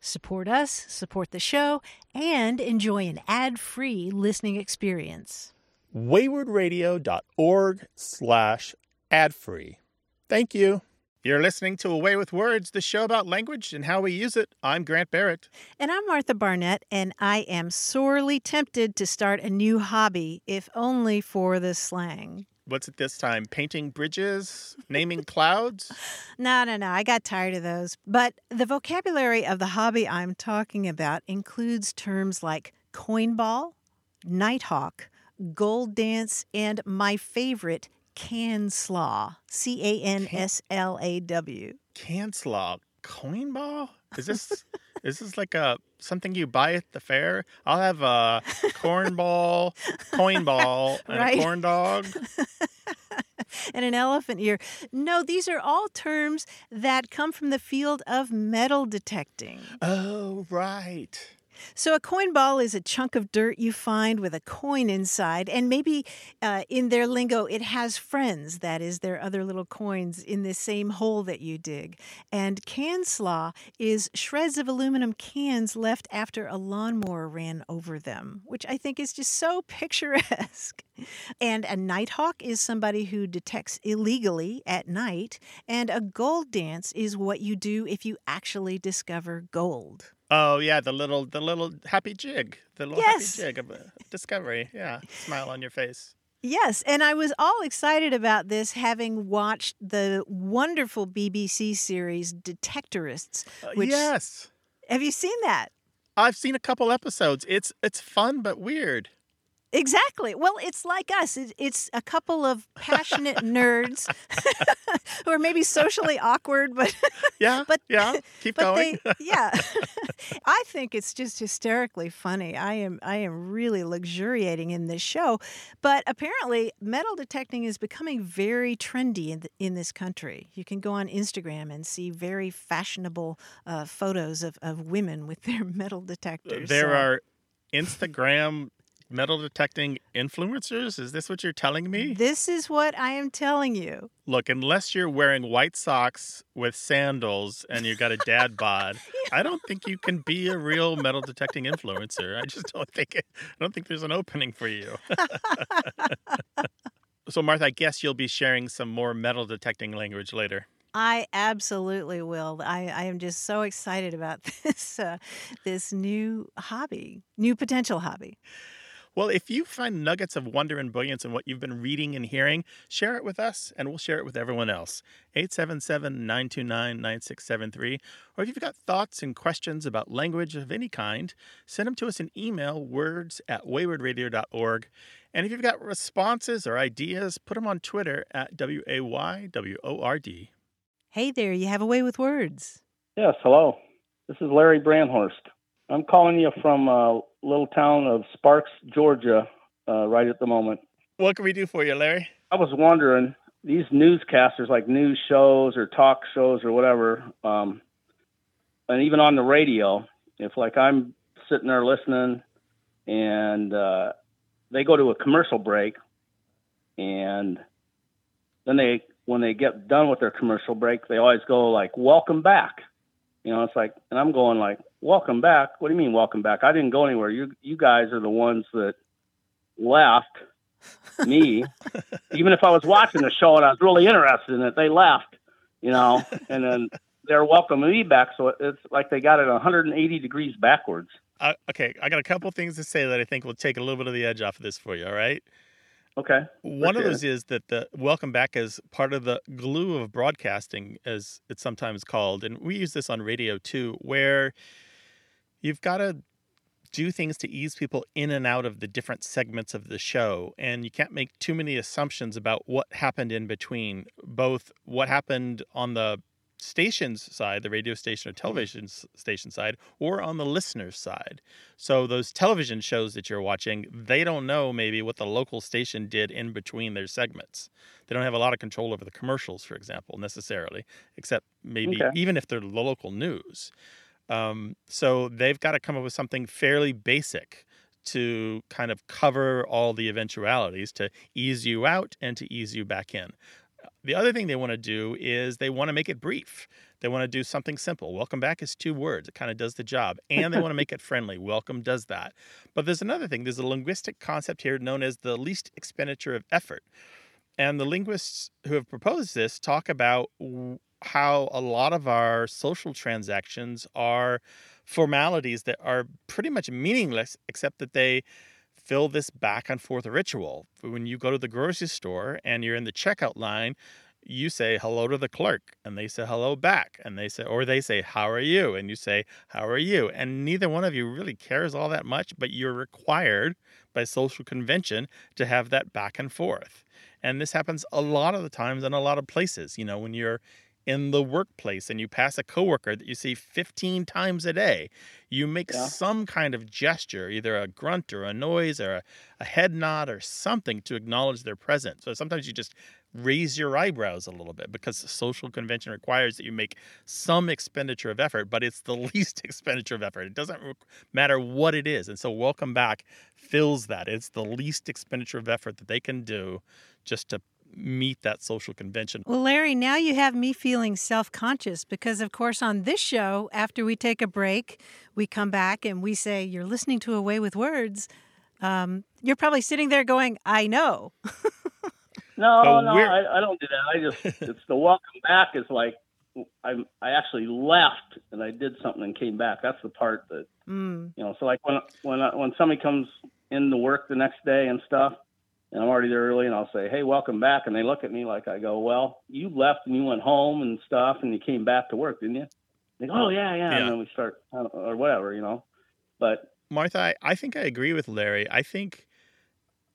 Support us, support the show, and enjoy an ad-free listening experience. waywordradio.org slash ad-free. Thank you. You're listening to A Way with Words, the show about language and how we use it. I'm Grant Barrett. And I'm Martha Barnette, and I am sorely tempted to start a new hobby, if only for the slang. What's it this time? Painting bridges? Naming clouds? No, no, no. I got tired of those. But the vocabulary of the hobby I'm talking about includes terms like coin ball, nighthawk, gold dance, and my favorite, canslaw. C A N S L A W. Canslaw. Coin ball? Is this is this like a something you buy at the fair? I'll have a corn ball, coin ball, and Right. a corn dog. and an elephant ear. No, these are all terms that come from the field of metal detecting. Oh, right. So, a coin ball is a chunk of dirt you find with a coin inside, and maybe uh, in their lingo, it has friends. That is, there are other little coins in the same hole that you dig. And can slaw is shreds of aluminum cans left after a lawnmower ran over them, which I think is just so picturesque. And a nighthawk is somebody who detects illegally at night, and a gold dance is what you do if you actually discover gold. Oh yeah, the little the little happy jig. The little Yes. happy jig of discovery. Yeah. Smile on your face. Yes, and I was all excited about this having watched the wonderful BBC series Detectorists. Uh, Which- yes. Have you seen that? I've seen a couple episodes. It's it's fun but weird. Exactly. Well, it's like us. It's a couple of passionate nerds who are maybe socially awkward, but Yeah. But- yeah. Keep but going. they yeah. I think it's just hysterically funny. I am I am really luxuriating in this show, but apparently metal detecting is becoming very trendy in th- in this country. You can go on Instagram and see very fashionable uh, photos of, of women with their metal detectors. there So- are Instagram metal detecting influencers. Is this what you're telling me? This is what I am telling you. Look, unless you're wearing white socks with sandals and you've got a dad bod, I don't think you can be a real metal detecting influencer. I just don't think it, I don't think there's an opening for you. so Martha, I guess you'll be sharing some more metal detecting language later. I absolutely will. I, I am just so excited about this uh, this new hobby, new potential hobby. Well, if you find nuggets of wonder and brilliance in what you've been reading and hearing, share it with us and we'll share it with everyone else. 877 929 9673. Or if you've got thoughts and questions about language of any kind, send them to us in email words at waywordradio.org. And if you've got responses or ideas, put them on Twitter at W A Y W O R D. Hey there, you have a way with words. Yes, hello. This is Larry Brandhorst. I'm calling you from a little town of Sparks, Georgia, uh, right at the moment. What can we do for you, Larry? I was wondering, these newscasters, like news shows or talk shows or whatever, um, and even on the radio, if like I'm sitting there listening and uh, they go to a commercial break, and then they, when they get done with their commercial break, they always go like, "Welcome back." You know, it's like, and I'm going like, "Welcome back." What do you mean, welcome back? I didn't go anywhere. You, you guys are the ones that left me. Even if I was watching the show and I was really interested in it, they left. You know, and then they're welcoming me back. So it's like they got it 180 degrees backwards. uh, okay, I got a couple things to say that I think will take a little bit of the edge off of this for you. All right. Okay. One of those is that the welcome back is part of the glue of broadcasting, as it's sometimes called, and we use this on radio too, where you've got to do things to ease people in and out of the different segments of the show. And you can't make too many assumptions about what happened in between, both what happened on the station's side, the radio station or television station side, or on the listener's side. So those television shows that you're watching, they don't know maybe what the local station did in between their segments. They don't have a lot of control over the commercials, for example, necessarily, except maybe Okay. even if they're the local news. Um, so they've got to come up with something fairly basic to kind of cover all the eventualities to ease you out and to ease you back in. The other thing they want to do is they want to make it brief. They want to do something simple. Welcome back is two words. It kind of does the job. And they want to make it friendly. Welcome does that. But there's another thing. There's a linguistic concept here known as the least expenditure of effort. And the linguists who have proposed this talk about how a lot of our social transactions are formalities that are pretty much meaningless, except that they fill this back and forth ritual. When you go to the grocery store and you're in the checkout line, you say hello to the clerk and they say hello back and they say or they say how are you? And you say how are you? And neither one of you really cares all that much but you're required by social convention to have that back and forth. And this happens a lot of the times in a lot of places. You know when you're in the workplace and you pass a coworker that you see 15 times a day you make Yeah. some kind of gesture either a grunt or a noise or a, a head nod or something to acknowledge their presence so sometimes you just raise your eyebrows a little bit because social convention requires that you make some expenditure of effort, but it's the least expenditure of effort. It doesn't matter what it is. And so, welcome back fills that. It's the least expenditure of effort that they can do just to meet that social convention. Well, Larry, now you have me feeling self conscious because, of course, on this show, after we take a break, we come back and we say, You're listening to A Way with Words. Um, you're probably sitting there going, I know. No, But no, I, I don't do that. I just it's the welcome back is like I I actually left and I did something and came back. That's the part that Mm. you know. So like when when I, when somebody comes in to work the next day and stuff, and I'm already there early, and I'll say, "Hey, welcome back," and they look at me like I go, "Well, you left and you went home and stuff, and you came back to work, didn't you?" They go, "Oh yeah, yeah,", Yeah. and then we start uh, or whatever, you know. But Martha, I, I think I agree with Larry. I think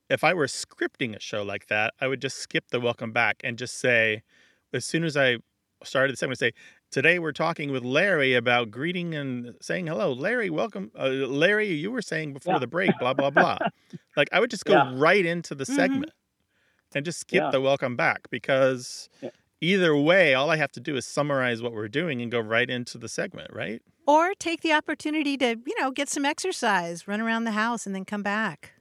if I were scripting a show like that, I would just skip the welcome back and just say, as soon as I started the segment, say, today we're talking with Larry about greeting and saying hello. Larry, welcome. Uh, Larry, you were saying before Yeah. the break, blah, blah, blah. like I would just go Yeah. right into the Mhm. segment and just skip Yeah. the welcome back because either way, all I have to do is summarize what we're doing and go right into the segment, right? Or take the opportunity to, you know, get some exercise, run around the house, and then come back.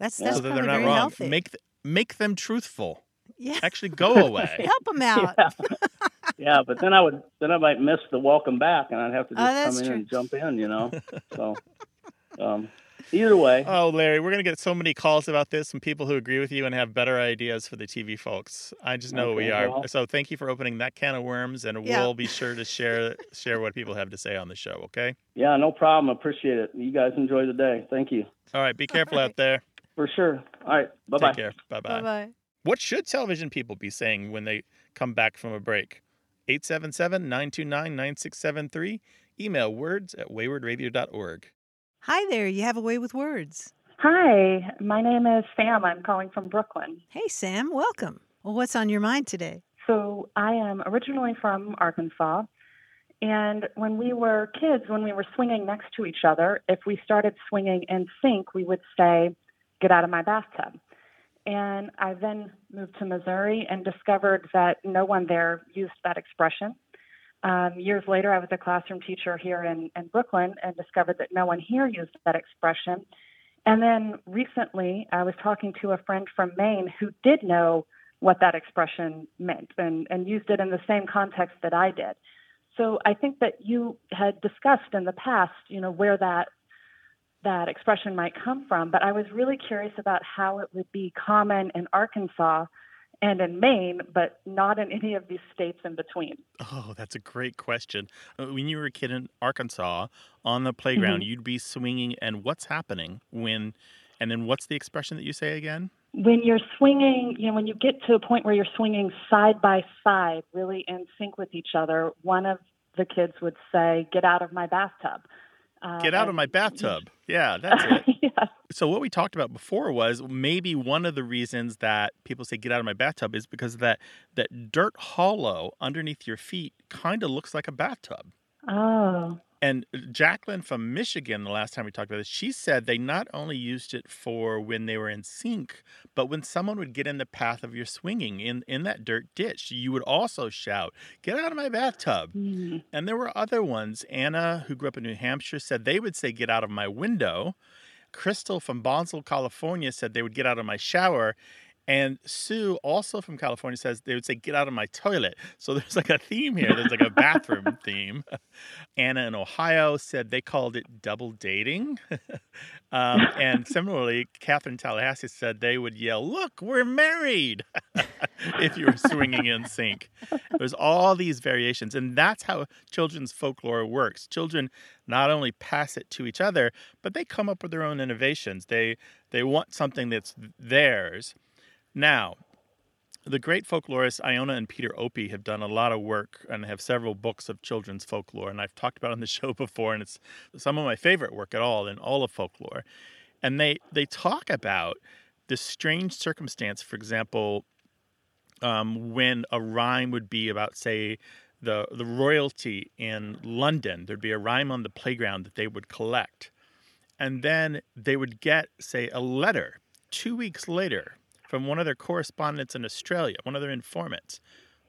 That's that's so that probably they're not very wrong. healthy. Make th- make them truthful. Yeah, Actually go away. help them out. yeah, yeah, but then I would then I might miss the welcome back, and I'd have to Oh, just that's come in true. and jump in, you know. So um, either way, Oh, Larry, we're going to get so many calls about this from people who agree with you and have better ideas for the TV folks. I just know we are. well- so thank you for opening that can of worms, and Yeah. we'll be sure to share share what people have to say on the show. Okay. yeah, no problem. Appreciate it. You guys enjoy the day. Thank you All right. Be careful right. out there. for sure. All right, bye bye. Take care. Bye Bye bye. bye. What should television people be saying when they come back from a break? 877 929 9673. Email words at waywordradio.org. Hi there. You have a way with words. Hi, my name is Sam. I'm calling from Brooklyn. Hey, Sam. Welcome. Well, what's on your mind today? So, I am originally from Arkansas. And when we were kids, when we were swinging next to each other, if we started swinging in sync, we would say, Get out of my bathtub. And I then moved to Missouri and discovered that no one there used that expression. Um, years later, I was a classroom teacher here in, in Brooklyn and discovered that no one here used that expression. And then recently, I was talking to a friend from Maine who did know what that expression meant and, and used it in the same context that I did. So I think that you had discussed in the past, you know, where that that expression might come from, but I was really curious about how it would be common in Arkansas and in Maine, but not in any of these states in between. Oh, that's a great question. Uh, When you were a kid in Arkansas on the playground, Mhm. you'd be swinging, and what's happening when, and then what's the expression that you say again? When you're swinging, you know, when you get to a point where you're swinging side by side, really in sync with each other, one of the kids would say, "Get out of my bathtub." Uh, Get out of my bathtub. Yeah, that's it. yeah. So what we talked about before was maybe one of the reasons that people say get out of my bathtub is because that that dirt hollow underneath your feet kind of looks like a bathtub. Oh. And Jacqueline from Michigan, the last time we talked about this, she said they not only used it for when they were in sync, but when someone would get in the path of your swinging in, in that dirt ditch, you would also shout, Get out of my bathtub. Hmm. And there were other ones. Anna, who grew up in New Hampshire, said they would say, Get out of my window. Crystal from Bonsall, California, said they would get out of my shower. And Sue, also from California, says they would say, Get out of my toilet. So there's like a theme here. There's like a bathroom theme. Anna in Ohio said they called it double dating. um, and similarly, Catherine Tallahassee said they would yell, Look, we're married if you were swinging in sync. There's all these variations. And that's how children's folklore works. Children not only pass it to each other, but they come up with their own innovations. They, they want something that's theirs. Now, the great folklorists Iona and Peter Opie have done a lot of work and have several books of children's folklore. And I've talked about on the show before, and it's some of my favorite work at all in all of folklore. And they they talk about this strange circumstance, for example, um, when a rhyme would be about, say, the the royalty in London. There'd be a rhyme on the playground that they would collect, and then they would get, say, a letter two weeks later from one of their correspondents in Australia, one of their informants,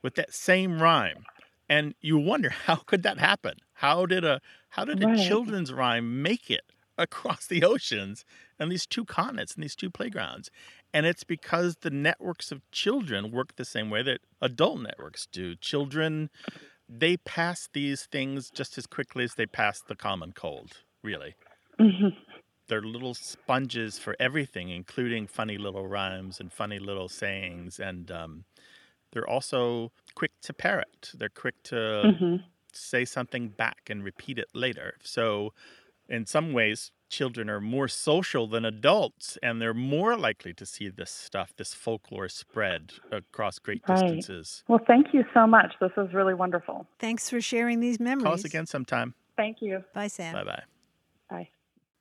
with that same rhyme. And you wonder how could that happen? How did a how did a Right. children's rhyme make it across the oceans and these two continents and these two playgrounds? And it's because the networks of children work the same way that adult networks do. Children they pass these things just as quickly as they pass the common cold, really Mhm. They're little sponges for everything, including funny little rhymes and funny little sayings. And um, they're also quick to parrot. They're quick to Mhm. say something back and repeat it later. So, in some ways, children are more social than adults, and they're more likely to see this stuff, this folklore spread across great Right. distances. Well, thank you so much. This is really wonderful. Thanks for sharing these memories. Call us again sometime. Thank you. Bye, Sam. Bye bye. Bye.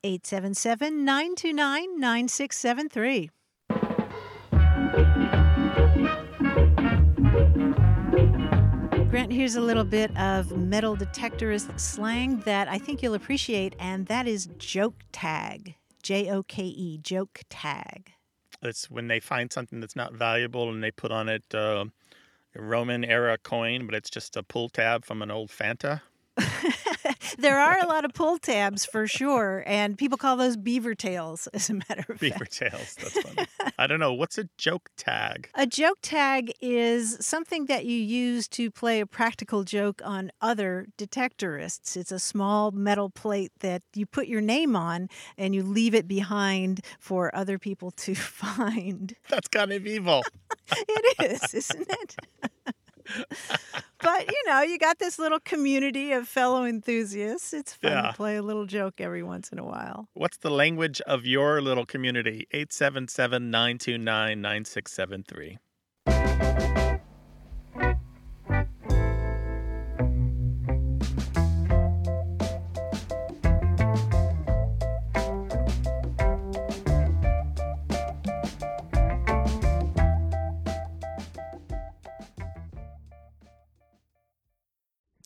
877 929 9673. Grant, here's a little bit of metal detectorist slang that I think you'll appreciate, and that is joke tag. J O K E, joke tag. It's when they find something that's not valuable and they put on it uh, a Roman era coin, but it's just a pull tab from an old Fanta. there are a lot of pull tabs for sure, and people call those beaver tails, as a matter of fact. Beaver fact. tails. That's funny. I don't know. What's a joke tag? A joke tag is something that you use to play a practical joke on other detectorists. It's a small metal plate that you put your name on and you leave it behind for other people to find. That's kind of evil. It is, isn't it? But you know, you got this little community of fellow enthusiasts. It's fun Yeah. to play a little joke every once in a while. What's the language of your little community? 877 929 9673.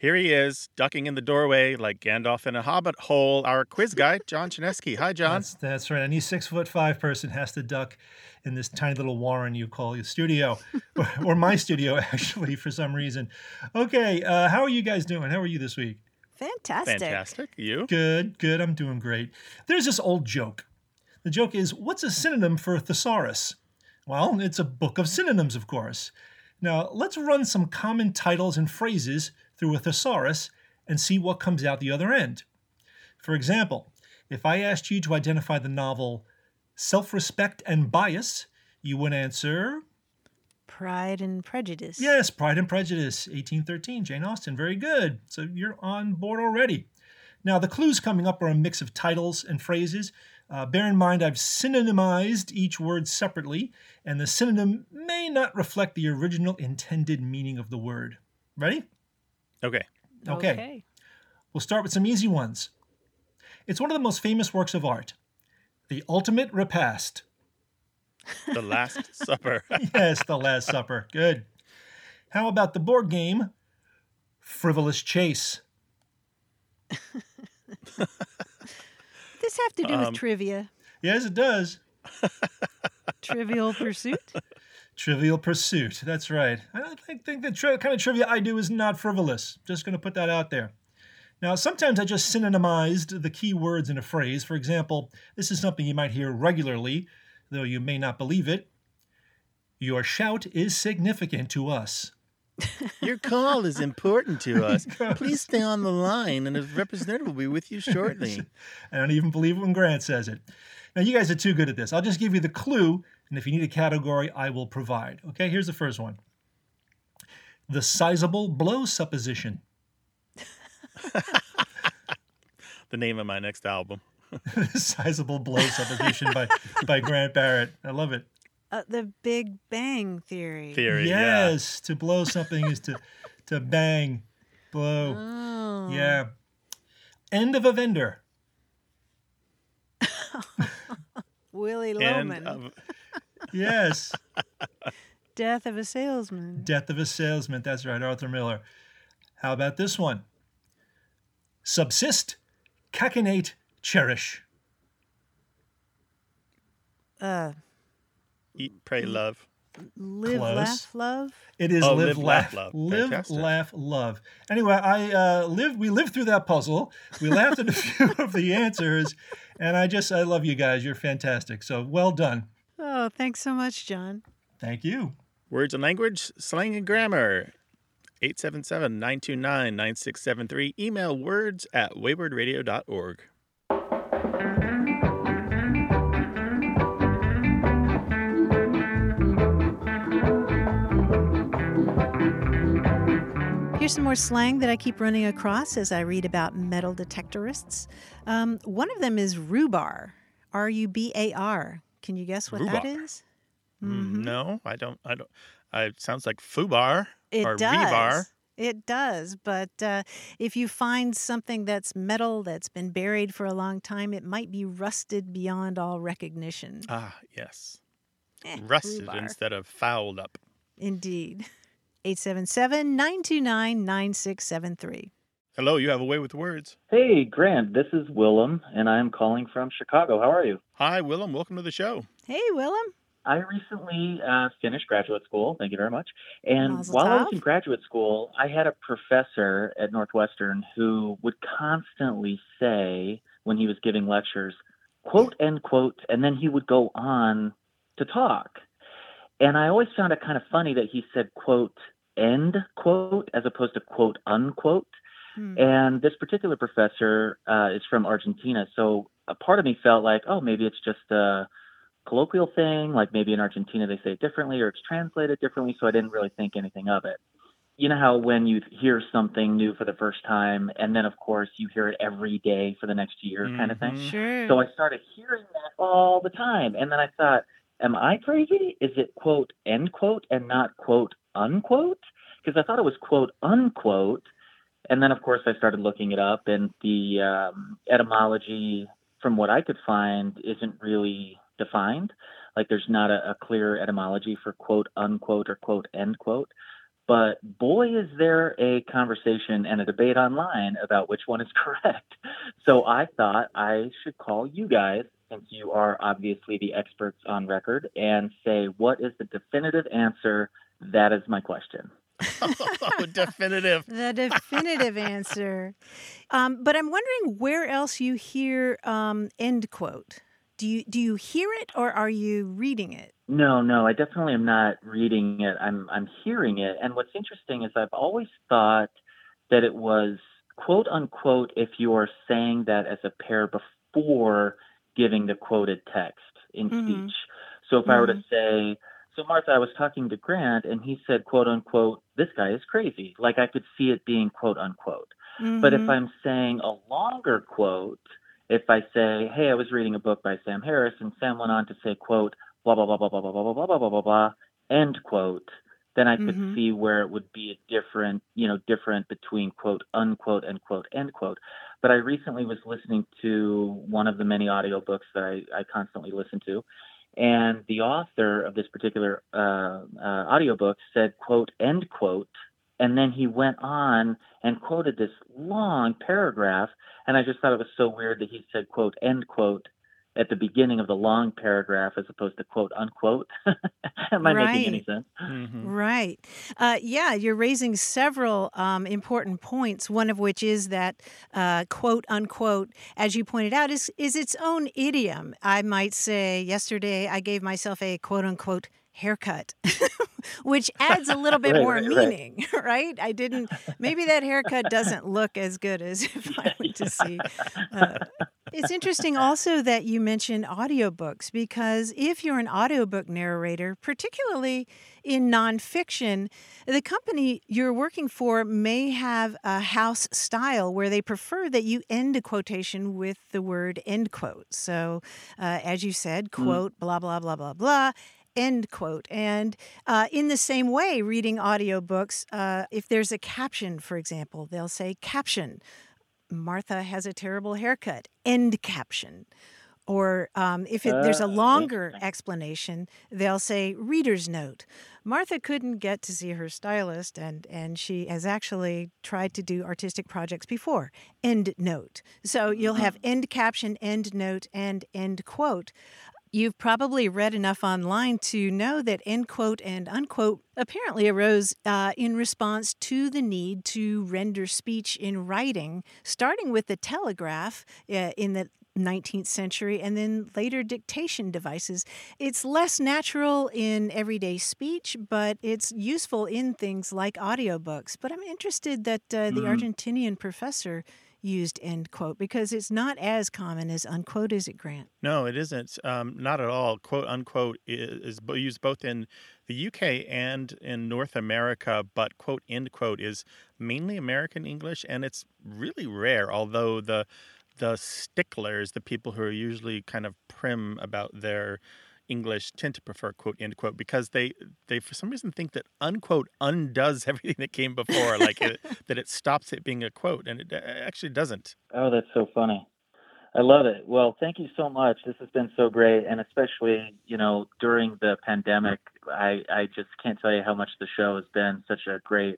Here he is, ducking in the doorway like Gandalf in a hobbit hole. Our quiz guy, John Chaneski. Hi, John. That's, that's right. Any six foot five person has to duck in this tiny little warren you call your studio, or, or my studio, actually, for some reason. Okay, uh, how are you guys doing? How are you this week? Fantastic. Fantastic. You? Good, good. I'm doing great. There's this old joke. The joke is what's a synonym for thesaurus? Well, it's a book of synonyms, of course. Now, let's run some common titles and phrases through a thesaurus and see what comes out the other end. For example, if I asked you to identify the novel Self Respect and Bias, you would answer Pride and Prejudice. Yes, Pride and Prejudice, 1813, Jane Austen. Very good. So you're on board already. Now, the clues coming up are a mix of titles and phrases. Uh, bear in mind, I've synonymized each word separately, and the synonym may not reflect the original intended meaning of the word. Ready? Okay. Okay. We'll start with some easy ones. It's one of the most famous works of art The Ultimate Repast. The Last Supper. yes, The Last Supper. Good. How about the board game Frivolous Chase? This have to do Um, with trivia. Yes, it does. Trivial Pursuit. Trivial Pursuit. That's right. I don't think, think the tri- kind of trivia I do is not frivolous. Just going to put that out there. Now, sometimes I just synonymized the key words in a phrase. For example, this is something you might hear regularly, though you may not believe it. Your shout is significant to us. Your call is important to us. Please stay on the line, and a representative will be with you shortly. I don't even believe when Grant says it. Now, you guys are too good at this. I'll just give you the clue, and if you need a category, I will provide. Okay, here's the first one The sizable blow supposition. The name of my next album. The sizable blow supposition by, by Grant Barrett. I love it. Uh, the Big Bang Theory. Theory. yeah. yes, to blow something is to to bang, blow. Oh. Yeah. End of a vendor. Willie And Loman. of, Yes. Death of a Salesman. Death of a salesman. That's right, Arthur Miller. How about this one? Subsist, cacinate, cherish. Uh, eat, pray, love. live, Close. laugh, love. It is Oh, live, live, laugh, laugh, love. live, Fantastic. laugh, love. Anyway, I uh, lived. We lived through that puzzle. We laughed at a few of the answers, and I just I love you guys. You're fantastic. So well done. Oh, thanks so much, John. Thank you. Words and language, slang and grammar. 877 929 9673. Email words at waywordradio.org. Here's some more slang that I keep running across as I read about metal detectorists. Um, one of them is rubar. R U B A R. Can you guess what that is? Mhm. No, I don't. I don't. Uh, it sounds like foobar It or does. rebar. It does. But uh, if you find something that's metal that's been buried for a long time, it might be rusted beyond all recognition. Ah, yes. Eh, Rusted rubar. instead of fouled up. Indeed. 877 929 9673. Hello, you have a way with words. Hey, Grant, this is Willem, and I'm calling from Chicago. How are you? Hi, Willem. Welcome to the show. Hey, Willem. I recently uh, finished graduate school. Thank you very much. And Mazel while I was in graduate school, I had a professor at Northwestern who would constantly say, when he was giving lectures, quote, end quote, and then he would go on to talk. And I always found it kind of funny that he said, quote, end quote, as opposed to quote, unquote. Hmm. And this particular professor uh, is from Argentina. So a part of me felt like, oh, maybe it's just a colloquial thing. Like maybe in Argentina they say it differently or it's translated differently. So I didn't really think anything of it. You know how when you hear something new for the first time, and then of course you hear it every day for the next year kind of thing? Mhm. Sure. So I started hearing that all the time. And then I thought, am I crazy? Is it quote, end quote, and not quote, unquote? Because I thought it was quote, unquote. And then, of course, I started looking it up, and the um, etymology, from what I could find, isn't really defined. Like there's not a, a clear etymology for quote, unquote, or quote, end quote. But boy, is there a conversation and a debate online about which one is correct. So I thought I should call you guys, since you are obviously the experts on record, and say, what is the definitive answer? That is my question. oh, definitive. The definitive answer. Um, but I'm wondering where else you hear um, end quote. Do you do you hear it or are you reading it? No, no, I definitely am not reading it. I'm I'm hearing it. And what's interesting is I've always thought that it was quote unquote if you are saying that as a pair before giving the quoted text in Mhm. speech. So if I were to Mhm. say, so Martha, I was talking to Grant and he said quote unquote, this guy is crazy. Like I could see it being quote unquote. But if Mhm. I'm saying a longer quote, if I say, "Hey, I was reading a book by Sam Harris," and Sam went on to say, "quote blah blah blah blah blah blah blah blah blah blah blah blah blah," end quote, then I could Mhm. see where it would be a different, you know, different between quote unquote and quote end quote. But I recently was listening to one of the many audiobooks that I, I constantly listen to, and the author of this particular uh, uh, audiobook said quote end quote and then he went on and quoted this long paragraph and i just thought it was so weird that he said quote end quote at the beginning of the long paragraph as opposed to quote unquote am i making any Right. sense Mhm. Right. Uh, yeah, you're raising several um, important points. One of which is that uh, quote unquote, as you pointed out, is is its own idiom. I might say, yesterday I gave myself a quote unquote haircut, which adds a little bit Right, more right, right. meaning, right? I didn't. Maybe that haircut doesn't look as good as if I went to see. Uh, it's interesting also that you mentioned audiobooks because if you're an audiobook narrator, particularly in nonfiction, the company you're working for may have a house style where they prefer that you end a quotation with the word end quote. So, uh, as you said, quote, blah, blah, blah, blah, blah. End quote. And uh, in the same way, reading audiobooks, uh, if there's a caption, for example, they'll say caption. Martha has a terrible haircut. End caption. Or um, if it, there's a Oh, longer explanation, they'll say reader's note. Martha couldn't get to see her stylist, and, and she has actually tried to do artistic projects before. End note. So you'll have end caption, end note, and end quote. You've probably read enough online to know that end quote and unquote apparently arose uh, in response to the need to render speech in writing, starting with the telegraph uh, in the 19th century and then later dictation devices. It's less natural in everyday speech, but it's useful in things like audiobooks. But I'm interested that uh, the Mhm. Argentinian professor used end quote because it's not as common as unquote, is it, Grant? No, it isn't. Um, not at all. Quote unquote is, is used both in the UK and in North America, but quote end quote is mainly American English, and it's really rare. Although the the sticklers, the people who are usually kind of prim about their English, tend to prefer quote end quote because they they for some reason think that unquote undoes everything that came before, like it, that it stops it being a quote, and it actually doesn't. oh that's so funny i love it well thank you so much this has been so great and especially you know during the pandemic i i just can't tell you how much the show has been such a great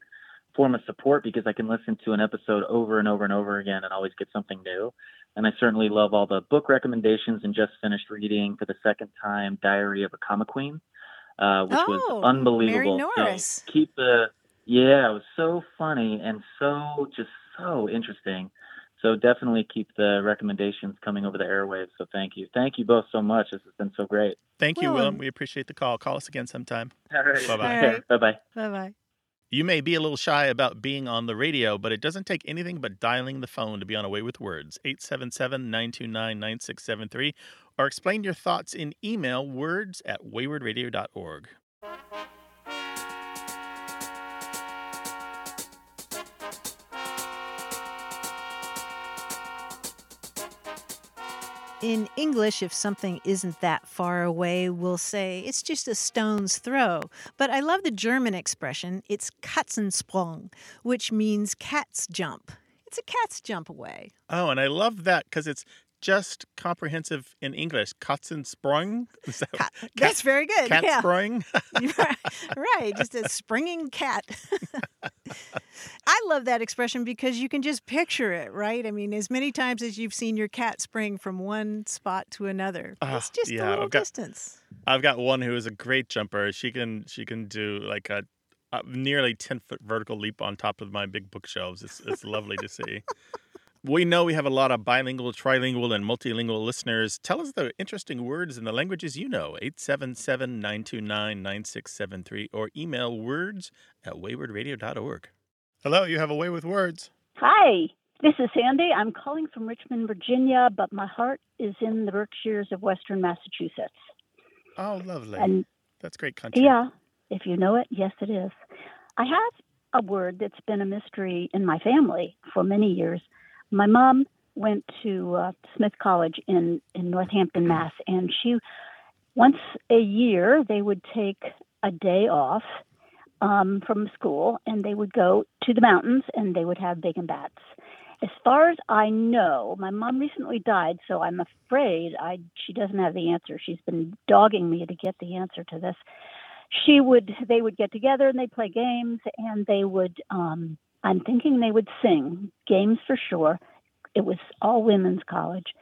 form of support because I can listen to an episode over and over and over again and always get something new. And I certainly love all the book recommendations and just finished reading for the second time Diary of a Comic Queen, uh, which Oh, was unbelievable. Mary So keep the yeah, it was so funny and so just so interesting. So definitely keep the recommendations coming over the airwaves. So thank you. Thank you both so much. This has been so great. Thank you, Well, Willem. um, We appreciate the call. Call us again sometime. All right. Bye-bye. All right. Bye bye. Bye bye. You may be a little shy about being on the radio, but it doesn't take anything but dialing the phone to be on a way with words. 877 929 9673. Or explain your thoughts in email words at waywordradio.org. In English, if something isn't that far away, we'll say it's just a stone's throw. But I love the German expression, it's Katzensprung, which means cat's jump. It's a cat's jump away. Oh, and I love that because it's just comprehensive in English? Katzensprung? That Cat- That's very good. cat yeah. sprung? right, just a springing cat. I love that expression because you can just picture it, right? I mean, as many times as you've seen your cat spring from one spot to another, Ah, it's just yeah, a little I've got- distance. I've got one who is a great jumper. She can she can do like a, a nearly ten foot vertical leap on top of my big bookshelves. It's it's lovely to see. We know we have a lot of bilingual, trilingual, and multilingual listeners. Tell us the interesting words in the languages you know. 877 929 9673 or email words at waywordradio.org. Hello, you have a way with words. Hi, this is Sandy. I'm calling from Richmond, Virginia, but my heart is in the Berkshires of Western Massachusetts. Oh, lovely. And That's great country. yeah, if you know it, yes, it is. I have a word that's been a mystery in my family for many years. My mom went to uh, Smith College in, in Northampton, Mass, and she, once a year, they would take a day off um, from school and they would go to the mountains and they would have bacon bats. As far as I know, my mom recently died, so I'm afraid I she doesn't have the answer. She's been dogging me to get the answer to this. She would they would get together and they'd play games and they would um I'm thinking they would sing games for sure. It was all women's college.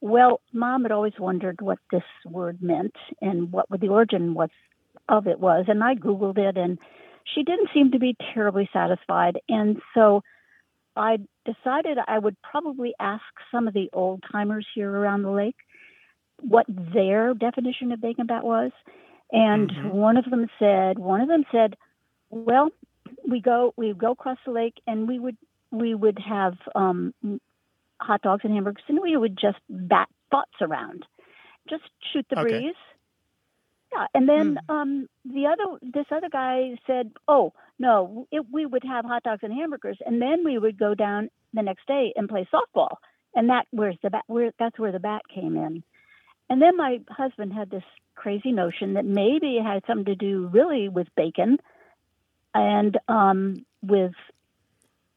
Well, mom had always wondered what this word meant and what the origin was of it was, and I googled it and she didn't seem to be terribly satisfied. And so I decided I would probably ask some of the old timers here around the lake what their definition of bacon bat was. And Mhm. one of them said, one of them said, well, we go we go across the lake and we would we would have um, hot dogs and hamburgers and we would just bat thoughts around, just shoot the Okay. breeze. Yeah, and then um, the other this other guy said, "Oh no, it, we would have hot dogs and hamburgers, and then we would go down the next day and play softball." And that where's the bat? Where that's where the bat came in. And then my husband had this crazy notion that maybe it had something to do really with bacon and um, with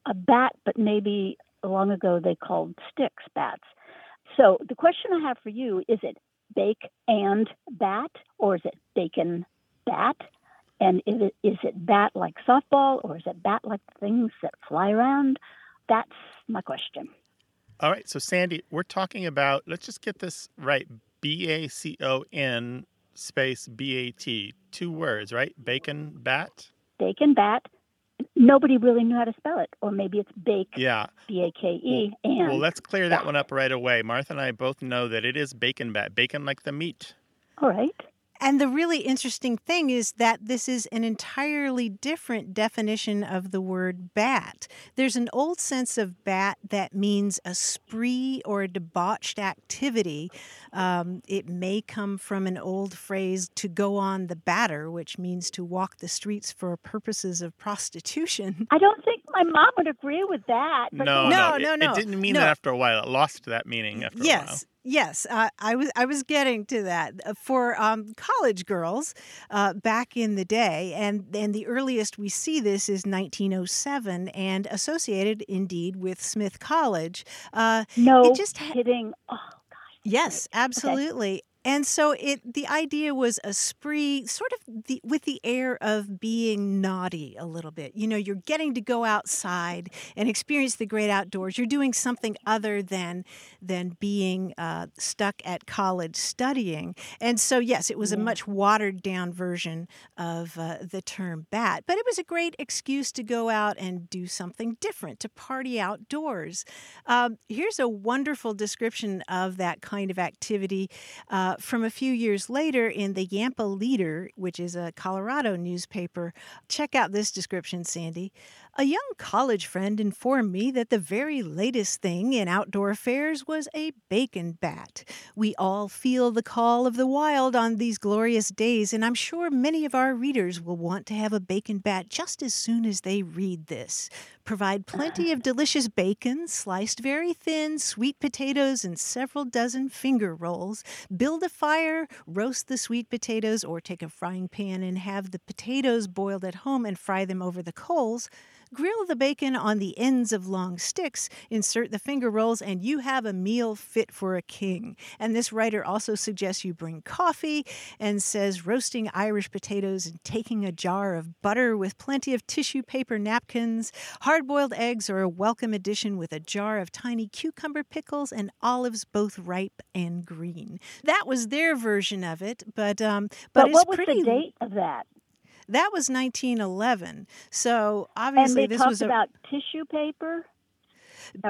a bat, but maybe long ago they called sticks bats. So the question I have for you is: It bake and bat, or is it bacon bat? And is it, is it bat like softball, or is it bat like things that fly around? That's my question. All right, so Sandy, we're talking about, let's just get this right B A C O N space B A T. Two words, right? Bacon bat? Bacon bat. Nobody really knew how to spell it, or maybe it's bake, Yeah. B A K E, and Well, let's clear that bat. one up right away. Martha and I both know that it is bacon bat. Bacon like the meat. all right. And the really interesting thing is that this is an entirely different definition of the word bat. There's an old sense of bat that means a spree or a debauched activity. Um, it may come from an old phrase to go on the batter, which means to walk the streets for purposes of prostitution. I don't think my mom would agree with that. But No, No, no, no, it, no, It didn't mean no. that after a while. It lost that meaning after a while. Yes, yes, uh, I was I was getting to that Uh, for um, college girls uh, back in the day, and and the earliest we see this is 1907, and associated indeed with Smith College. Uh, no it just ha- kidding. Oh, Yes, absolutely. And so it the idea was a spree sort of the, with the air of being naughty a little bit. You know, you're getting to go outside and experience the great outdoors. You're doing something other than than being uh, stuck at college studying. And so yes, it was a much watered down version of uh, the term bat, but it was a great excuse to go out and do something different, to party outdoors. Um, here's a wonderful description of that kind of activity uh, Uh, from a few years later in the Yampa Leader, which is a Colorado newspaper. Check out this description, Sandy. A young college friend informed me that the very latest thing in outdoor affairs was a bacon bat. We all feel the call of the wild on these glorious days, and I'm sure many of our readers will want to have a bacon bat just as soon as they read this. Provide plenty of delicious bacon, sliced very thin, sweet potatoes, and several dozen finger rolls. Build a fire, roast the sweet potatoes, or take a frying pan and have the potatoes boiled at home and fry them over the coals. Grill the bacon on the ends of long sticks, insert the finger rolls, and you have a meal fit for a king. And this writer also suggests you bring coffee and says roasting Irish potatoes and taking a jar of butter with plenty of tissue paper napkins. Hard boiled eggs are a welcome addition with a jar of tiny cucumber pickles and olives, both ripe and green. That was their version of it, but um, but, But, it's what was pretty. the date of that? That was 1911. So And obviously, they this talked was a about tissue paper,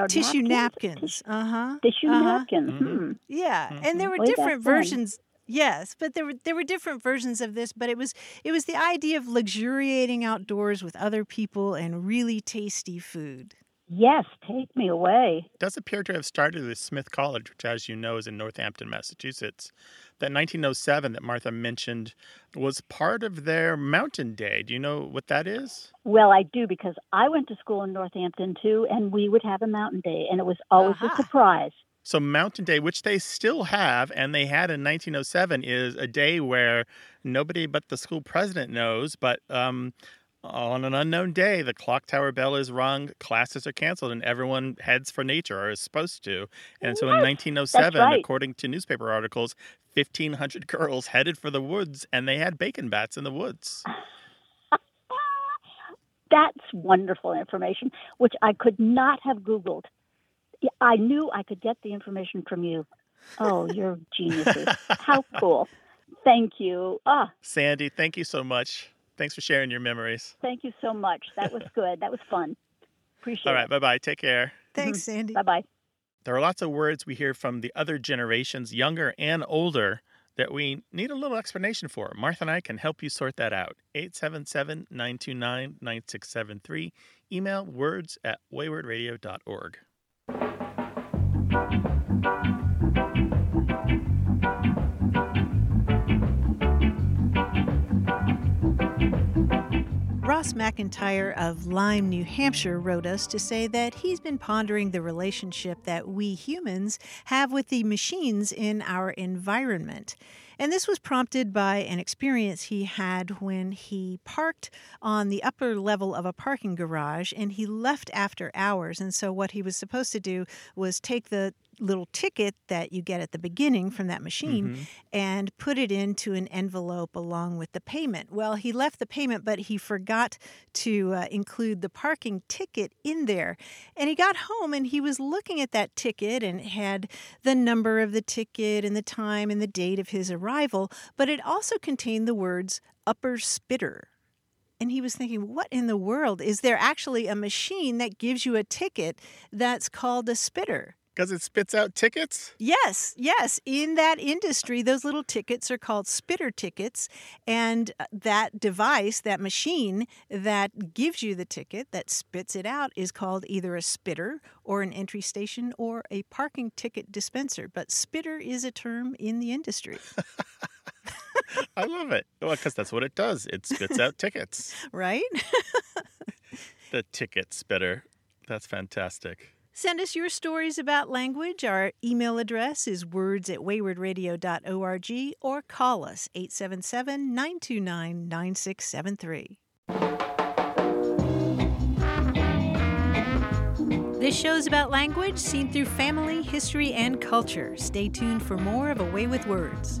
tissue napkins? napkins. Uh huh. Tissue Uh-huh. napkins. Mhm. Hmm. Yeah, and there were Way back different then. versions. Yes, but there were there were different versions of this, but it was it was the idea of luxuriating outdoors with other people and really tasty food. Yes, take me away. does appear to have started with Smith College, which, as you know, is in Northampton, Massachusetts. That 1907 that Martha mentioned was part of their Mountain Day. Do you know what that is? Well, I do because I went to school in Northampton too, and we would have a mountain day, and it was always Aha. a surprise. So, Mountain Day, which they still have and they had in 1907, is a day where nobody but the school president knows. But um, on an unknown day, the clock tower bell is rung, classes are canceled, and everyone heads for nature or is supposed to. And so, in 1907, right. according to newspaper articles, 1,500 girls headed for the woods and they had bacon bats in the woods. That's wonderful information, which I could not have Googled. I knew I could get the information from you. Oh, you're geniuses. How cool. Thank you. Ah, Sandy, thank you so much. Thanks for sharing your memories. thank you so much. That was good. That was fun. Appreciate it. All right, bye bye. Take care. Thanks, mm-hmm. Sandy. Bye bye. There are lots of words we hear from the other generations, younger and older, that we need a little explanation for. Martha and I can help you sort that out. 877 929 9673. Email words at waywordradio.org. Ross McIntyre of Lyme, New Hampshire, wrote us to say that he's been pondering the relationship that we humans have with the machines in our environment. And this was prompted by an experience he had when he parked on the upper level of a parking garage and he left after hours. And so, what he was supposed to do was take the little ticket that you get at the beginning from that machine Mhm. and put it into an envelope along with the payment. Well, he left the payment, but he forgot to uh, include the parking ticket in there. And he got home and he was looking at that ticket and it had the number of the ticket and the time and the date of his arrival, but it also contained the words Upper Spitter. And he was thinking, what in the world? Is there actually a machine that gives you a ticket that's called a spitter? Because it spits out tickets? Yes, yes. In that industry, those little tickets are called spitter tickets. And uh, that device, that machine that gives you the ticket, that spits it out, is called either a spitter or an entry station or a parking ticket dispenser. But spitter is a term in the industry, I love it. Well, because that's what it does. It spits out tickets. right? The ticket spitter. That's fantastic. Send us your stories about language. Our email address is words at waywordradio.org or call us 877 929 9673. This show is about language seen through family, history, and culture. Stay tuned for more of A Way with Words.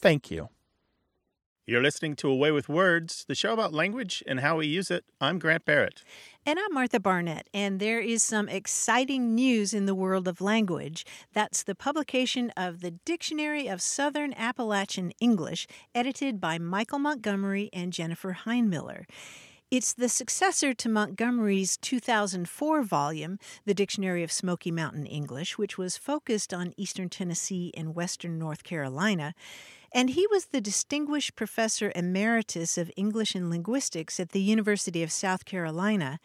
Thank you. You're listening to A Way with Words, the show about language and how we use it. I'm Grant Barrett. And I'm Martha Barnette, and there is some exciting news in the world of language. That's the publication of the Dictionary of Southern Appalachian English, edited by Michael Montgomery and Jennifer Heinmiller. It's the successor to Montgomery's 2004 volume, The Dictionary of Smoky Mountain English, which was focused on eastern Tennessee and western North Carolina. And he was the Distinguished Professor Emeritus of English and Linguistics at the University of South Carolina.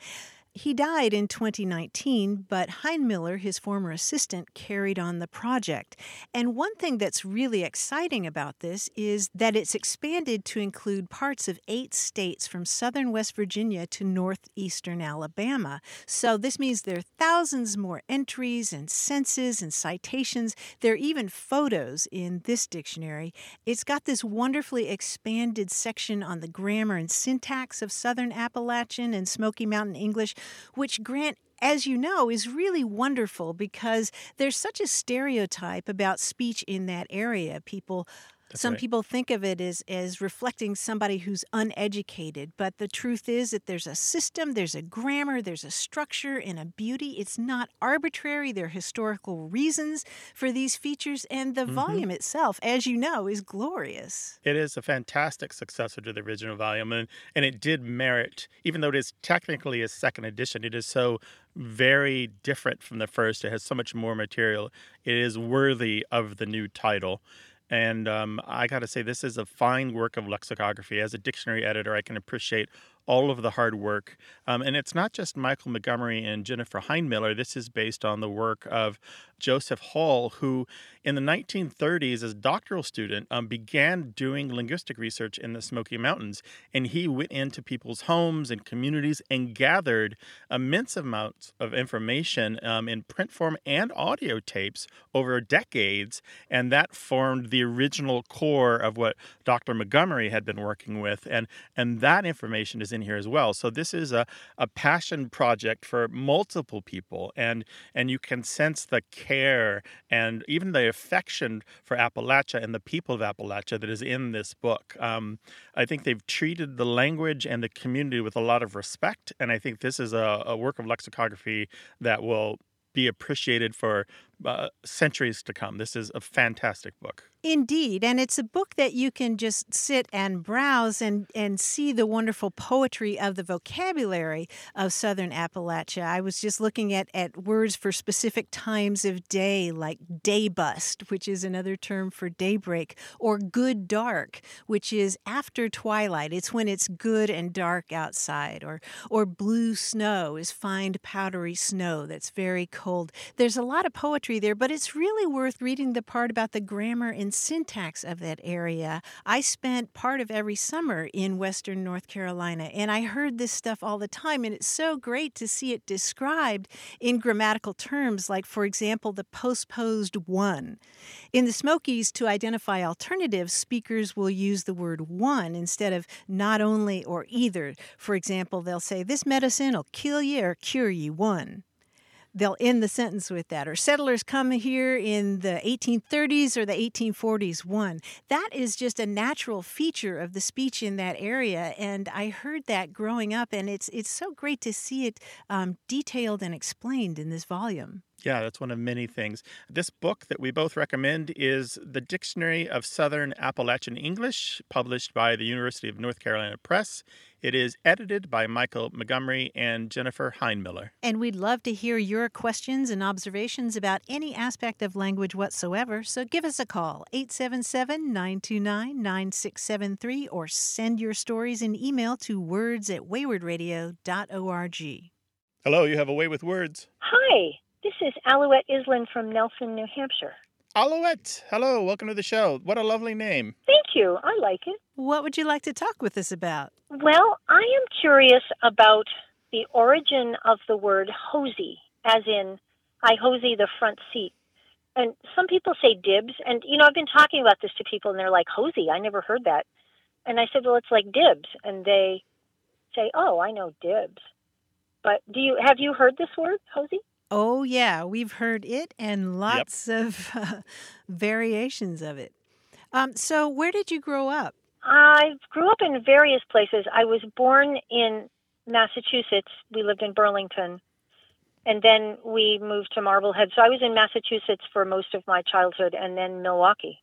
He died in 2019, but Heinmiller, his former assistant, carried on the project. And one thing that's really exciting about this is that it's expanded to include parts of eight states from southern West Virginia to northeastern Alabama. So this means there are thousands more entries and senses and citations. There are even photos in this dictionary. It's got this wonderfully expanded section on the grammar and syntax of southern Appalachian and Smoky Mountain English which Grant as you know, is really wonderful because there's such a stereotype about speech in that area. People That's some right. people think of it as as reflecting somebody who's uneducated, but the truth is that there's a system, there's a grammar, there's a structure and a beauty. It's not arbitrary. There are historical reasons for these features, and the Mhm. volume itself, as you know, is glorious. It is a fantastic successor to the original volume, and, and it did merit, even though it is technically a second edition, it is so very different from the first. It has so much more material. It is worthy of the new title. And um, I got to say, this is a fine work of lexicography. As a dictionary editor, I can appreciate all of the hard work. Um, and it's not just Michael Montgomery and Jennifer Heinmiller. This is based on the work of Joseph Hall, who in the 1930s, as a doctoral student, um, began doing linguistic research in the Smoky Mountains. And he went into people's homes and communities and gathered immense amounts of information um, in print form and audio tapes over decades. And that formed the original core of what Dr. Montgomery had been working with. And, and that information is in here as well. So this is a, a passion project for multiple people. And, and you can sense the care and even the affection for Appalachia and the people of Appalachia that is in this book. Um, I think they've treated the language and the community with a lot of respect, and I think this is a, a work of lexicography that will be appreciated for uh, centuries to come. This is a fantastic book. Indeed, and it's a book that you can just sit and browse and, and see the wonderful poetry of the vocabulary of Southern Appalachia. I was just looking at, at words for specific times of day, like daybust, which is another term for daybreak, or good dark, which is after twilight. It's when it's good and dark outside, or or blue snow is fine powdery snow that's very cold. There's a lot of poetry there, but it's really worth reading the part about the grammar and syntax of that area. I spent part of every summer in Western North Carolina, and I heard this stuff all the time, and it's so great to see it described in grammatical terms, like, for example, the postposed one. In the Smokies, to identify alternatives, speakers will use the word one instead of not only or either. For example, they'll say, This medicine will kill you or cure you, one they'll end the sentence with that. Or settlers come here in the 1830s or the 1840s, one. That is just a natural feature of the speech in that area. And I heard that growing up, and it's, it's so great to see it um, detailed and explained in this volume. Yeah, that's one of many things. This book that we both recommend is The Dictionary of Southern Appalachian English, published by the University of North Carolina Press. It is edited by Michael Montgomery and Jennifer Heinmiller. And we'd love to hear your questions and observations about any aspect of language whatsoever. So give us a call, 877 929 9673, or send your stories in email to words at waywordradio.org. Hello, you have a way with words. Hi, this is Alouette Island from Nelson, New Hampshire. Alouette, hello, welcome to the show. What a lovely name. Thank you. I like it. What would you like to talk with us about? Well, I am curious about the origin of the word hosey, as in, I hosey the front seat. And some people say dibs. And, you know, I've been talking about this to people, and they're like, hosey, I never heard that. And I said, well, it's like dibs. And they say, oh, I know dibs. But do you have you heard this word, Hosey? Oh, yeah, we've heard it and lots of uh, variations of it. Um, so, where did you grow up? I grew up in various places. I was born in Massachusetts. We lived in Burlington. And then we moved to Marblehead. So I was in Massachusetts for most of my childhood and then Milwaukee.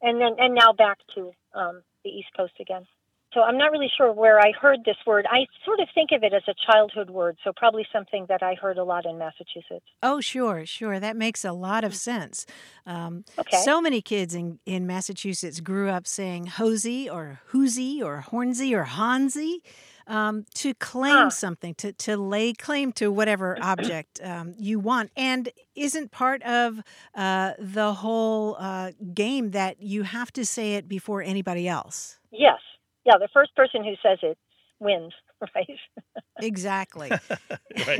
And then and now back to um, the East Coast again. So I'm not really sure where I heard this word. I sort of think of it as a childhood word, so probably something that I heard a lot in Massachusetts. Oh, sure, sure. That makes a lot of sense. Um, Okay. So many kids in, in Massachusetts grew up saying hosey or hoozy or hornsey or hansy um, to claim Huh. something, to, to lay claim to whatever object um, you want. And isn't part of uh, the whole uh, game that you have to say it before anybody else. Yes. Yeah, the first person who says it wins, right? Exactly. right,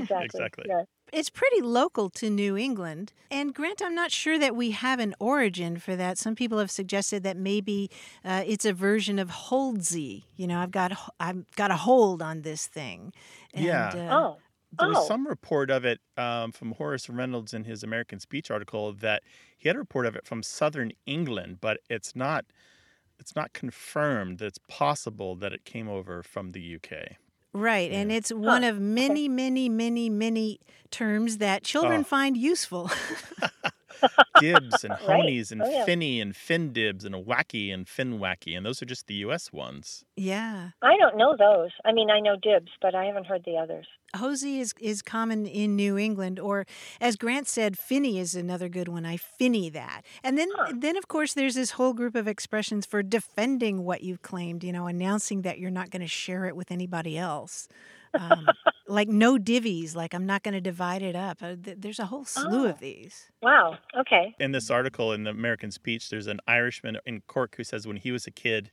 exactly. exactly. Yeah. it's pretty local to New England. And Grant, I'm not sure that we have an origin for that. Some people have suggested that maybe uh, it's a version of holdsy. You know, I've got I've got a hold on this thing. And, Yeah. Uh, Oh. There was Oh. some report of it um, from Horace Reynolds in his American Speech article that he had a report of it from Southern England, but it's not it's not confirmed that it's possible that it came over from the UK. Right, and it's one of many, many, many, many terms that children Oh. find useful. Dibs and Right. honies and Oh, yeah. finny and fin dibs and wacky and fin wacky, and those are just the US ones. yeah. I don't know those. I mean, I know dibs, but I haven't heard the others. Hosey is, is common in New England, or as Grant said, finny is another good one. I finny that. And then, Huh. then of course, there's this whole group of expressions for defending what you've claimed, you know, announcing that you're not going to share it with anybody else. Um, like no divvies, like I'm not going to divide it up. Uh, there's a whole slew Oh. of these. Wow. Okay. In this article in the American Speech, there's an Irishman in Cork who says when he was a kid,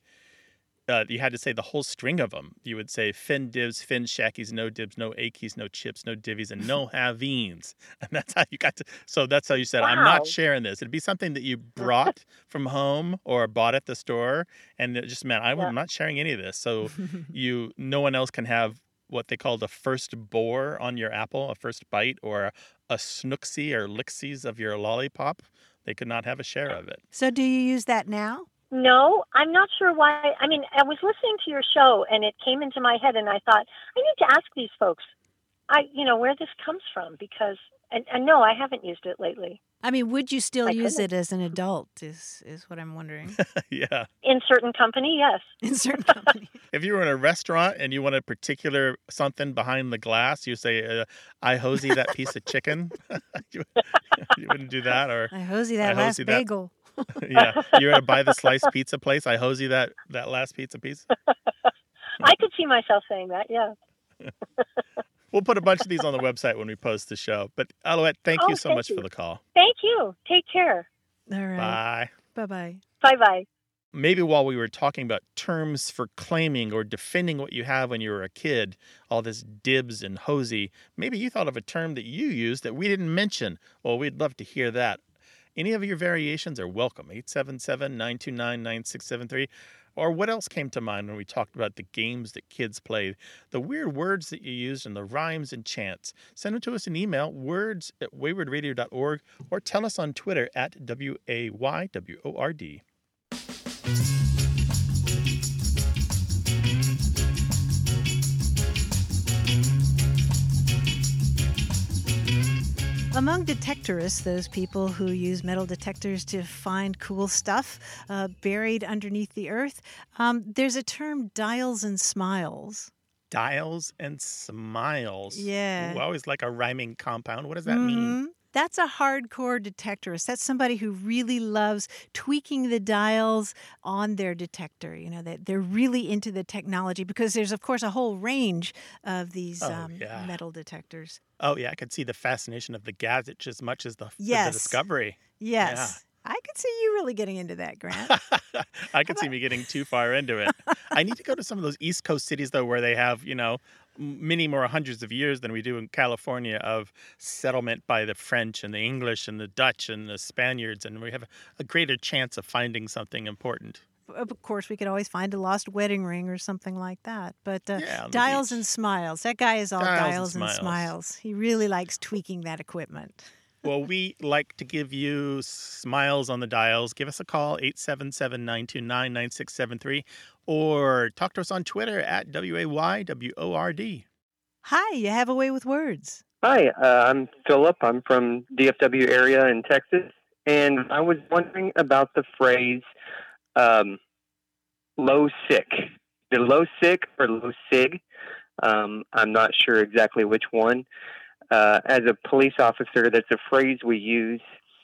uh, you had to say the whole string of them. You would say fin dibs, fin shackies, no dibs, no achies, no chips, no divvies, and no haveens. And that's how you got to. So that's how you said, I'm not sharing this. It'd be something that you brought from home or bought at the store, and it just meant I, Yeah. not sharing any of this. So you, no one else can have what they call the first bore on your apple, a first bite, or a snooksy or lixies of your lollipop. They could not have a share of it. So do you use that now? No, I'm not sure why. I mean, I was listening to your show and it came into my head, and I thought, I need to ask these folks, I, you know, where this comes from because, and, and no, I haven't used it lately. I mean, would you still My use goodness. it as an adult? Is is what I'm wondering. yeah. In certain company, yes. In certain companies. If you were in a restaurant and you want a particular something behind the glass, you say, uh, "I hosey that piece of chicken." you, you wouldn't do that, or I hosey that I last hosey that- bagel. Yeah, you're gonna buy the sliced pizza place. I hosey that that last pizza piece. I could see myself saying that, yeah. We'll put a bunch of these on the website when we post the show. But Alouette, thank Oh, you so thank much you. for the call. Thank you. Take care. All right. Bye. Bye bye. Bye bye. maybe while we were talking about terms for claiming or defending what you have when you were a kid, all this dibs and hosey, maybe you thought of a term that you used that we didn't mention. Well, we'd love to hear that. Any of your variations are welcome. 877 929 9673. Or what else came to mind when we talked about the games that kids played, the weird words that you used, and the rhymes and chants? Send them to us in email, words at waywordradio.org, or tell us on Twitter at W A Y W O R D. Among detectorists, those people who use metal detectors to find cool stuff uh, buried underneath the earth, um, there's a term dials and smiles. Dials and smiles. Yeah. Ooh, always like a rhyming compound. What does that mean? That's a hardcore detectorist. That's somebody who really loves tweaking the dials on their detector. You know, that they're really into the technology because there's, of course, a whole range of these Oh, um, yeah. metal detectors. Oh, yeah. I could see the fascination of the gadget just as much as the, the Yes. discovery. Yes. I could see you really getting into that, Grant. I could see me getting too far into it. I need to go to some of those East Coast cities, though, where they have, you know, many more hundreds of years than we do in California of settlement by the French and the English and the Dutch and the Spaniards. And we have a greater chance of finding something important. of course, we could always find a lost wedding ring or something like that. But uh, Yeah, dials beach. and smiles. That guy is all Dials and dials, and, smiles. smiles. He really likes tweaking that equipment. Well, we like to give you smiles on the dials. Give us a call, 877 929 9673, or talk to us on Twitter at WAYWORD. Hi, you have a way with words. Hi, uh, I'm Philip. I'm from DFW area in Texas, and I was wondering about the phrase um, "low sick." The low sick or low sig? Um, I'm not sure exactly which one. Uh, as a police officer, that's a phrase we use.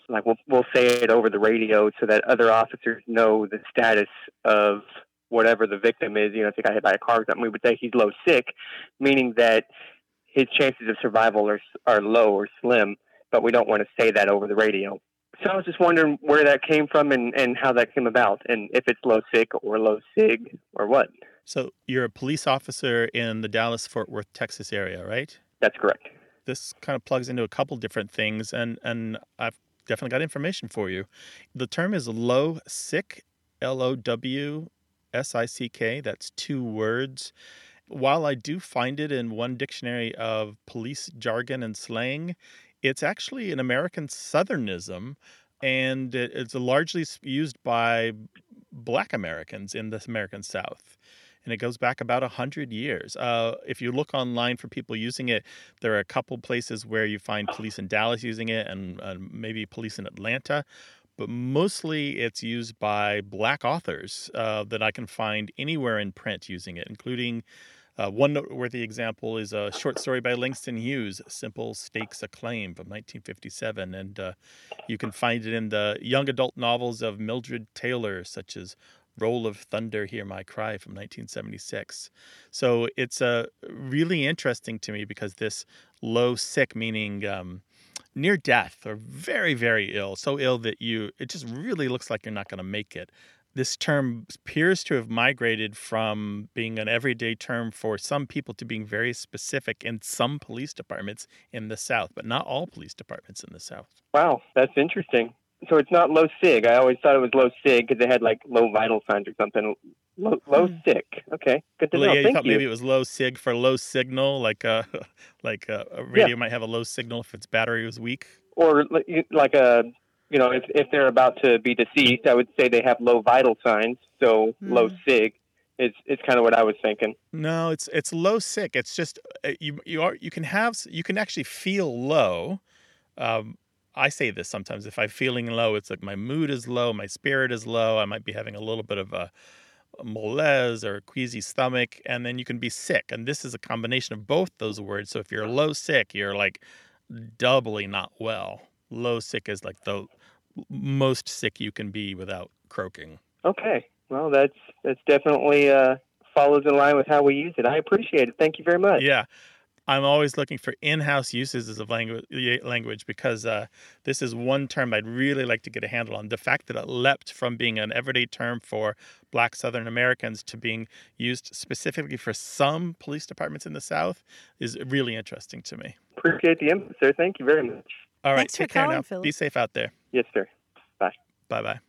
Like we'll we'll say it over the radio so that other officers know the status of whatever the victim is. You know, if he got hit by a car or something, we would say he's low sick, meaning that his chances of survival are are low or slim, but we don't want to say that over the radio. So I was just wondering where that came from and, and how that came about, and if it's low sick or low sig or what. So, you're a police officer in the Dallas Fort Worth, Texas area, right? That's correct. This kind of plugs into a couple different things, and, and I've definitely got information for you. The term is low sick, L O W S I C K. That's two words. While I do find it in one dictionary of police jargon and slang, it's actually an American Southernism, and it's largely used by Black Americans in the American South. And it goes back about 100 years. Uh, if you look online for people using it, there are a couple places where you find police in Dallas using it and uh, maybe police in Atlanta. But mostly it's used by Black authors uh, that I can find anywhere in print using it, including uh, one noteworthy example is a short story by Langston Hughes, Simple Stakes a Claim from 1957. And uh, you can find it in the young adult novels of Mildred Taylor, such as Roll of Thunder, Hear My Cry from 1976. So it's uh, really interesting to me because this low sick, meaning um, near death or very, very ill, so ill that you, it just really looks like you're not going to make it this term appears to have migrated from being an everyday term for some people to being very specific in some police departments in the South, but not all police departments in the South. Wow, that's interesting. So it's not low sig. I always thought it was low sig because they had like low vital signs or something. Low, low hmm. sick. Okay, good to Well, know. yeah, you Thank thought you. maybe it was low sig for low signal, like uh, uh, a like a, a radio might have a low signal if its battery was weak. Or like a, uh, you know, if if they're about to be deceased, I would say they have low vital signs. So low hmm. sig is is kind of what I was thinking. No, it's it's low sick. It's just uh, you you are you can have you can actually feel low. Um, I say this sometimes if I'm feeling low, it's like my mood is low, my spirit is low. I might be having a little bit of a, malaise or a queasy stomach, and then you can be sick. And this is a combination of both those words. So if you're low sick, you're like doubly not well. Low sick is like the most sick you can be without croaking. Okay, well that's that's definitely uh, follows in line with how we use it. I appreciate it. Thank you very much. Yeah. I'm always looking for in-house uses of language, language because uh, this is one term I'd really like to get a handle on. The fact that it leapt from being an everyday term for Black Southern Americans to being used specifically for some police departments in the South is really interesting to me. Appreciate the input, sir. Thank you very much. All right, Thanks for take care calling, now. Philip. Be safe out there. Yes, sir. Bye. Bye bye.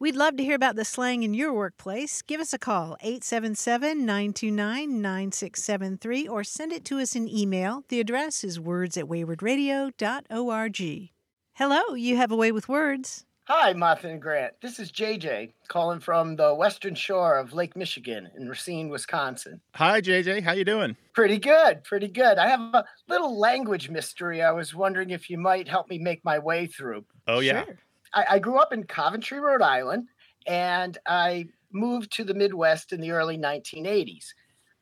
We'd love to hear about the slang in your workplace. Give us a call, 877 929 9673, or send it to us in email. The address is words at waywordradio.org. Hello, you have a way with words. Hi, Martha and Grant. This is JJ calling from the western shore of Lake Michigan in Racine, Wisconsin. Hi JJ, how you doing? Pretty good, pretty good. I have a little language mystery I was wondering if you might help me make my way through. Oh yeah. I, I grew up in Coventry, Rhode Island, and I moved to the Midwest in the early 1980s.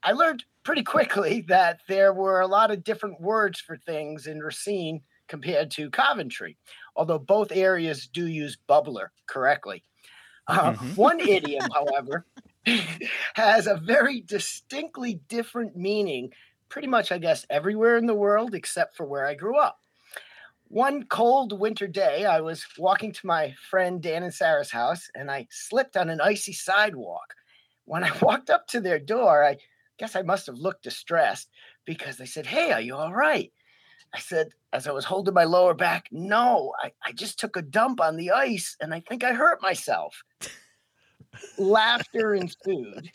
I learned pretty quickly that there were a lot of different words for things in Racine compared to Coventry, although both areas do use bubbler correctly. Uh, Mhm. One idiom, however, has a very distinctly different meaning, pretty much, I guess, everywhere in the world except for where I grew up. One cold winter day, I was walking to my friend Dan and Sarah's house and I slipped on an icy sidewalk. When I walked up to their door, I guess I must have looked distressed because they said, Hey, are you all right? I said, as I was holding my lower back, No, I, I just took a dump on the ice and I think I hurt myself. laughter ensued.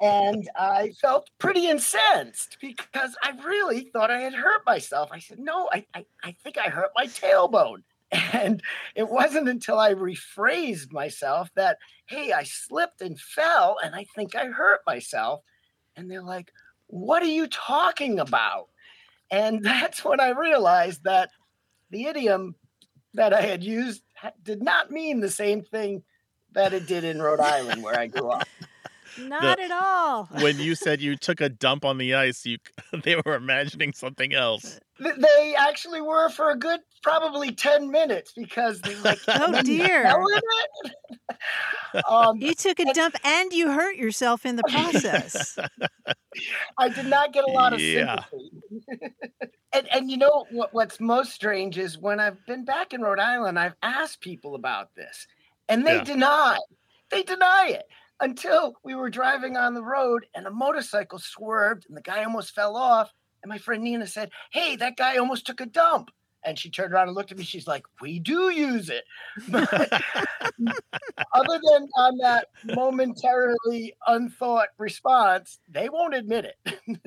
And I felt pretty incensed because I really thought I had hurt myself. I said, No, I, I, I think I hurt my tailbone. And it wasn't until I rephrased myself that, hey, I slipped and fell and I think I hurt myself. And they're like, what are you talking about? And that's when I realized that the idiom that I had used did not mean the same thing that it did in Rhode Island where I grew up. Not at all. when you said you took a dump on the ice, you they were imagining something else. They actually were for a good probably 10 minutes because they like Oh, dear. fell in it?" um, You took a dump and you hurt yourself in the process. I did not get a lot of Yeah. sympathy. and and you know what what's most strange is when I've been back in Rhode Island, I've asked people about this, and they Yeah. deny. They deny it until we were driving on the road and a motorcycle swerved and the guy almost fell off. And my friend Nina said, "Hey, that guy almost took a dump." And she turned around and looked at me. She's like, "We do use it." But other than on that momentarily unthought response, they won't admit it.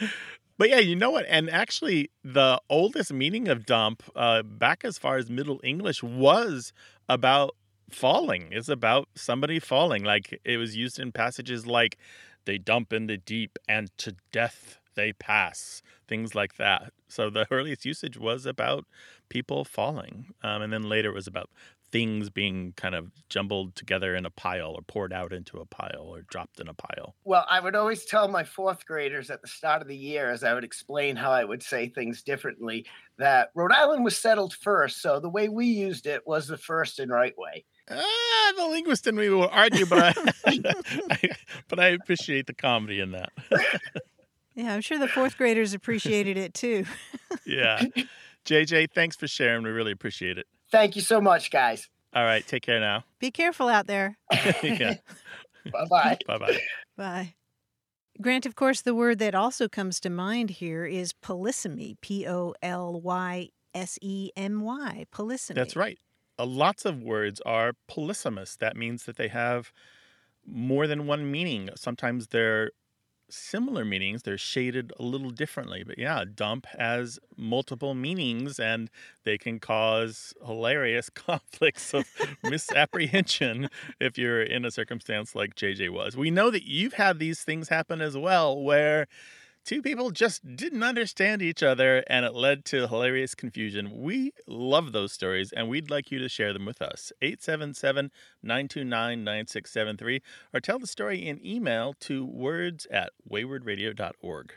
But yeah, you know what? And actually, the oldest meaning of dump, uh, back as far as Middle English, was about falling. It's about somebody falling. Like it was used in passages like, they dump in the deep and to death they pass, things like that. So the earliest usage was about people falling. Um, and then later it was about things being kind of jumbled together in a pile or poured out into a pile or dropped in a pile. Well, I would always tell my fourth graders at the start of the year, as I would explain how I would say things differently, that Rhode Island was settled first. So the way we used it was the first and right way. Ah, the linguist and we will argue, but I, I, but I appreciate the comedy in that. Yeah, I'm sure the fourth graders appreciated it too. Yeah. JJ, thanks for sharing. We really appreciate it. Thank you so much, guys. All right, take care now. Be careful out there. yeah. Bye bye. Bye bye. Bye. Grant, of course, the word that also comes to mind here is polysemy. P O L Y S E M Y. Polysemy. That's right. Uh, lots of words are polysemous. That means that they have more than one meaning. Sometimes they're similar meanings, they're shaded a little differently. But yeah, dump has multiple meanings and they can cause hilarious conflicts of misapprehension if you're in a circumstance like JJ was. We know that you've had these things happen as well where two people just didn't understand each other and it led to hilarious confusion. We love those stories and we'd like you to share them with us. 877 929 9673 or tell the story in email to words at waywordradio.org.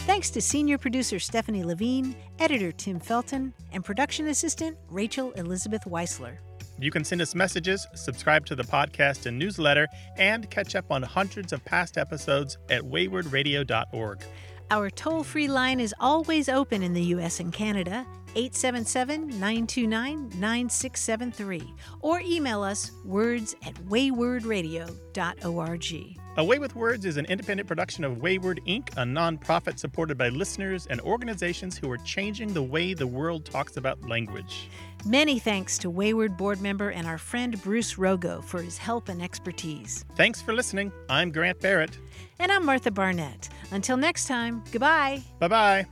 Thanks to senior producer Stephanie Levine, editor Tim Felton, and production assistant Rachel Elizabeth Weisler. You can send us messages, subscribe to the podcast and newsletter, and catch up on hundreds of past episodes at waywordradio.org. Our toll free line is always open in the U.S. and Canada, 877 929 9673, or email us words at waywordradio.org. Away with Words is an independent production of Wayword Inc., a nonprofit supported by listeners and organizations who are changing the way the world talks about language. Many thanks to Wayword board member and our friend Bruce Rogo for his help and expertise. Thanks for listening. I'm Grant Barrett. And I'm Martha Barnette. Until next time, goodbye. Bye bye.